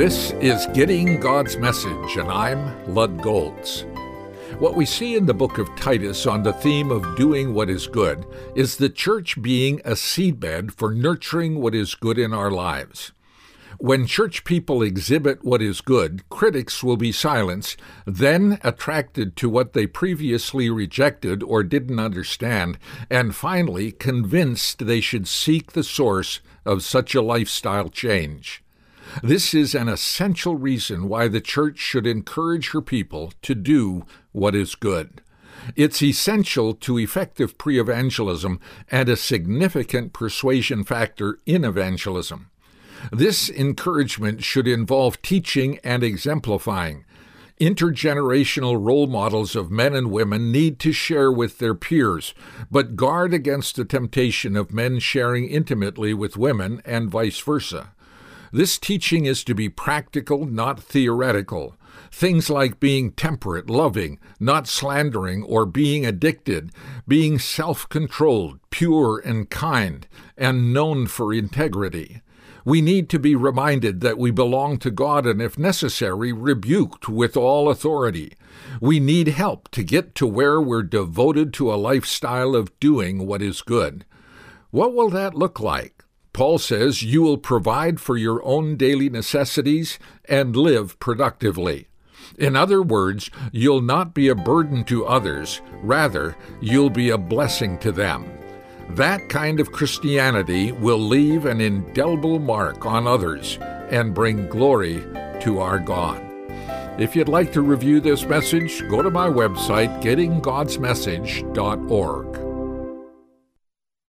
This is Getting God's Message, and I'm Lud Golz. What we see in the book of Titus on the theme of doing what is good is the church being a seedbed for nurturing what is good in our lives. When church people exhibit what is good, critics will be silenced, then attracted to what they previously rejected or didn't understand, and finally convinced they should seek the source of such a lifestyle change. This is an essential reason why the church should encourage her people to do what is good. It's essential to effective pre evangelism and a significant persuasion factor in evangelism. This encouragement should involve teaching and exemplifying. Intergenerational role models of men and women need to share with their peers, but guard against the temptation of men sharing intimately with women and vice versa. This teaching is to be practical, not theoretical. Things like being temperate, loving, not slandering or being addicted, being self controlled, pure and kind, and known for integrity. We need to be reminded that we belong to God and, if necessary, rebuked with all authority. We need help to get to where we're devoted to a lifestyle of doing what is good. What will that look like? Paul says, You will provide for your own daily necessities and live productively. In other words, you'll not be a burden to others, rather, you'll be a blessing to them. That kind of Christianity will leave an indelible mark on others and bring glory to our God. If you'd like to review this message, go to my website, gettinggodsmessage.org.